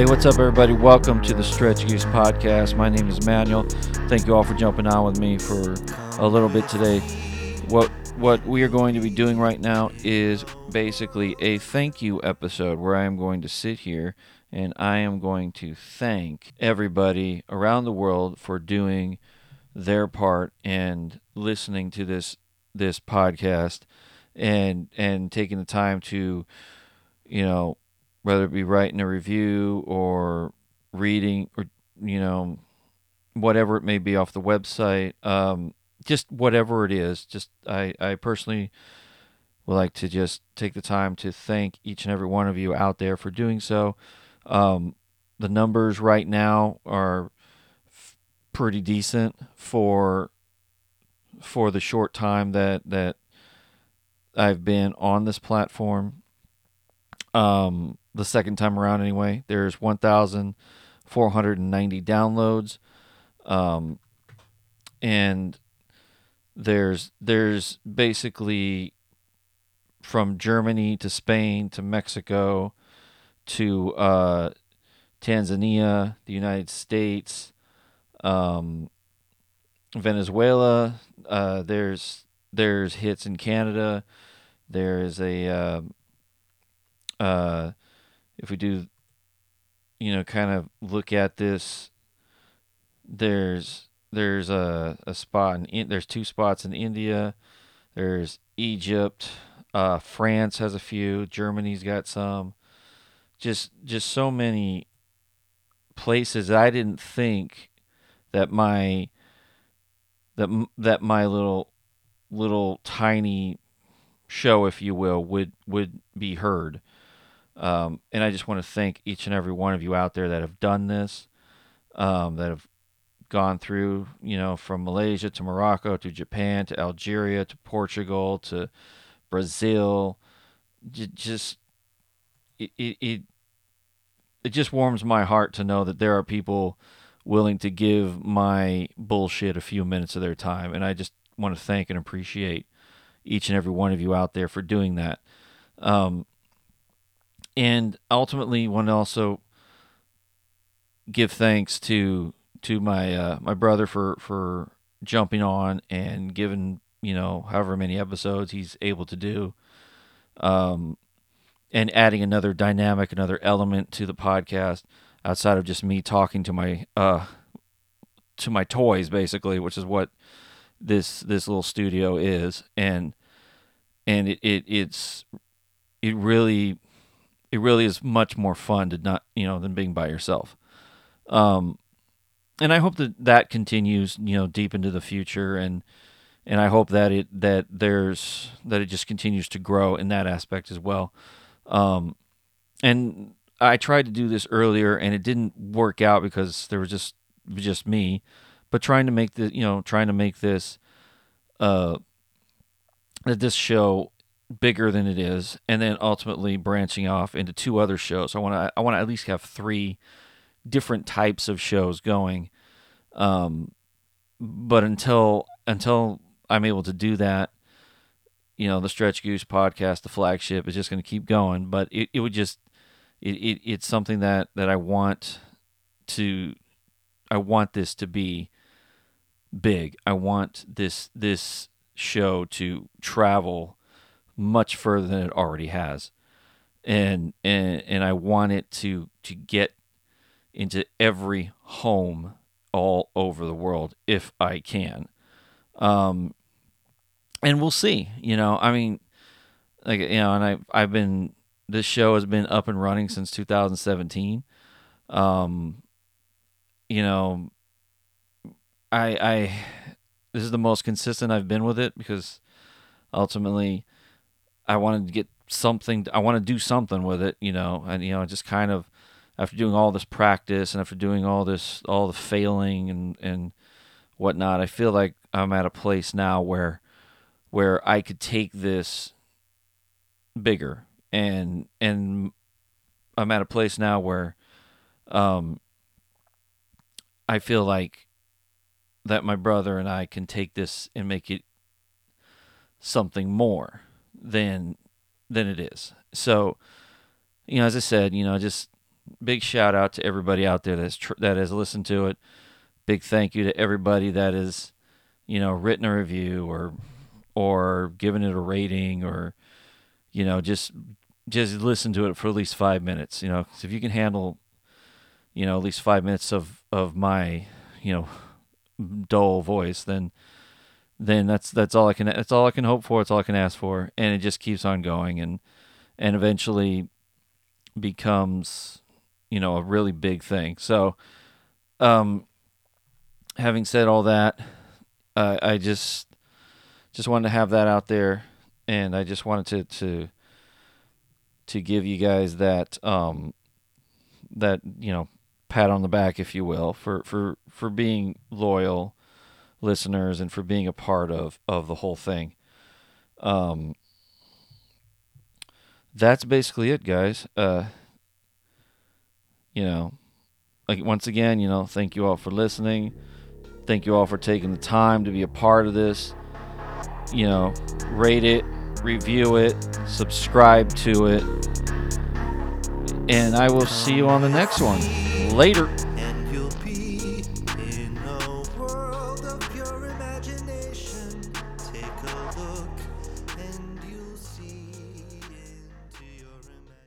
Hey, what's up, everybody? Welcome to the Stretch Goose Podcast. My name is Manuel. Thank you all for jumping on with me for a little bit today. What what we are going to be doing right now is basically a thank you episode where I am going to sit here and I am going to thank everybody around the world for doing their part and listening to this this podcast and and taking the time to you know whether it be writing a review or reading or you know whatever it may be off the website um, just whatever it is just I, I personally would like to just take the time to thank each and every one of you out there for doing so um, the numbers right now are f- pretty decent for for the short time that that I've been on this platform. Um, the second time around, anyway, there's 1,490 downloads, um, and there's there's basically from Germany to Spain to Mexico to uh, Tanzania, the United States, um, Venezuela. Uh, there's there's hits in Canada. There's a uh, uh, if we do, you know, kind of look at this. There's there's a, a spot in there's two spots in India. There's Egypt. Uh, France has a few. Germany's got some. Just just so many places I didn't think that my that that my little little tiny show, if you will, would would be heard. Um, and I just want to thank each and every one of you out there that have done this, um, that have gone through, you know, from Malaysia to Morocco to Japan to Algeria to Portugal to Brazil. Just it, it, it just warms my heart to know that there are people willing to give my bullshit a few minutes of their time, and I just want to thank and appreciate each and every one of you out there for doing that. Um, and ultimately want to also give thanks to to my uh, my brother for for jumping on and giving you know however many episodes he's able to do. Um and adding another dynamic another element to the podcast outside of just me talking to my uh to my toys basically which is what this this little studio is. And and it, it it's it really it really is much more fun to not you know than being by yourself. Um and i hope that that continues you know deep into the future and and i hope that it that there's that it just continues to grow in that aspect as well. Um and i tried to do this earlier and it didn't work out because there was just just me but trying to make the you know trying to make this uh that this show bigger than it is, and then ultimately branching off into two other shows. I want to I want to at least have three different types of shows going. Um, but until until I'm able to do that, you know, the Stretch Goose podcast, the flagship, is just going to keep going. But it, it would just it, it it's something that that I want to I want this to be big. I want this this show to travel much further than it already has. And and and I want it to to get into every home all over the world if I can. Um and we'll see, you know. I mean like you know, and I I've been this show has been up and running since 2017. Um you know, I I this is the most consistent I've been with it because ultimately I wanted to get something. I want to do something with it, you know, and you know, just kind of after doing all this practice and after doing all this, all the failing and and whatnot, I feel like I'm at a place now where where I could take this bigger and and I'm at a place now where um I feel like that my brother and I can take this and make it something more than than it is. So, you know, as I said, you know, just big shout out to everybody out there that's tr- that has listened to it. Big thank you to everybody that has, you know, written a review or or given it a rating or you know just just listen to it for at least five minutes. You know, 'cause if you can handle, you know, at least five minutes of of my, you know, dull voice, then then that's that's all I can that's all I can hope for. It's all I can ask for, and it just keeps on going, and and eventually becomes, you know, a really big thing. So, um, having said all that, uh, I just just wanted to have that out there, and I just wanted to to to give you guys that um that you know pat on the back, if you will, for for for being loyal listeners and for being a part of of the whole thing. Um, that's basically it, guys. Uh, you know, like once again, you know, thank you all for listening. Thank you all for taking the time to be a part of this. You know, rate it, review it, subscribe to it, and I will see you on the next one. Later.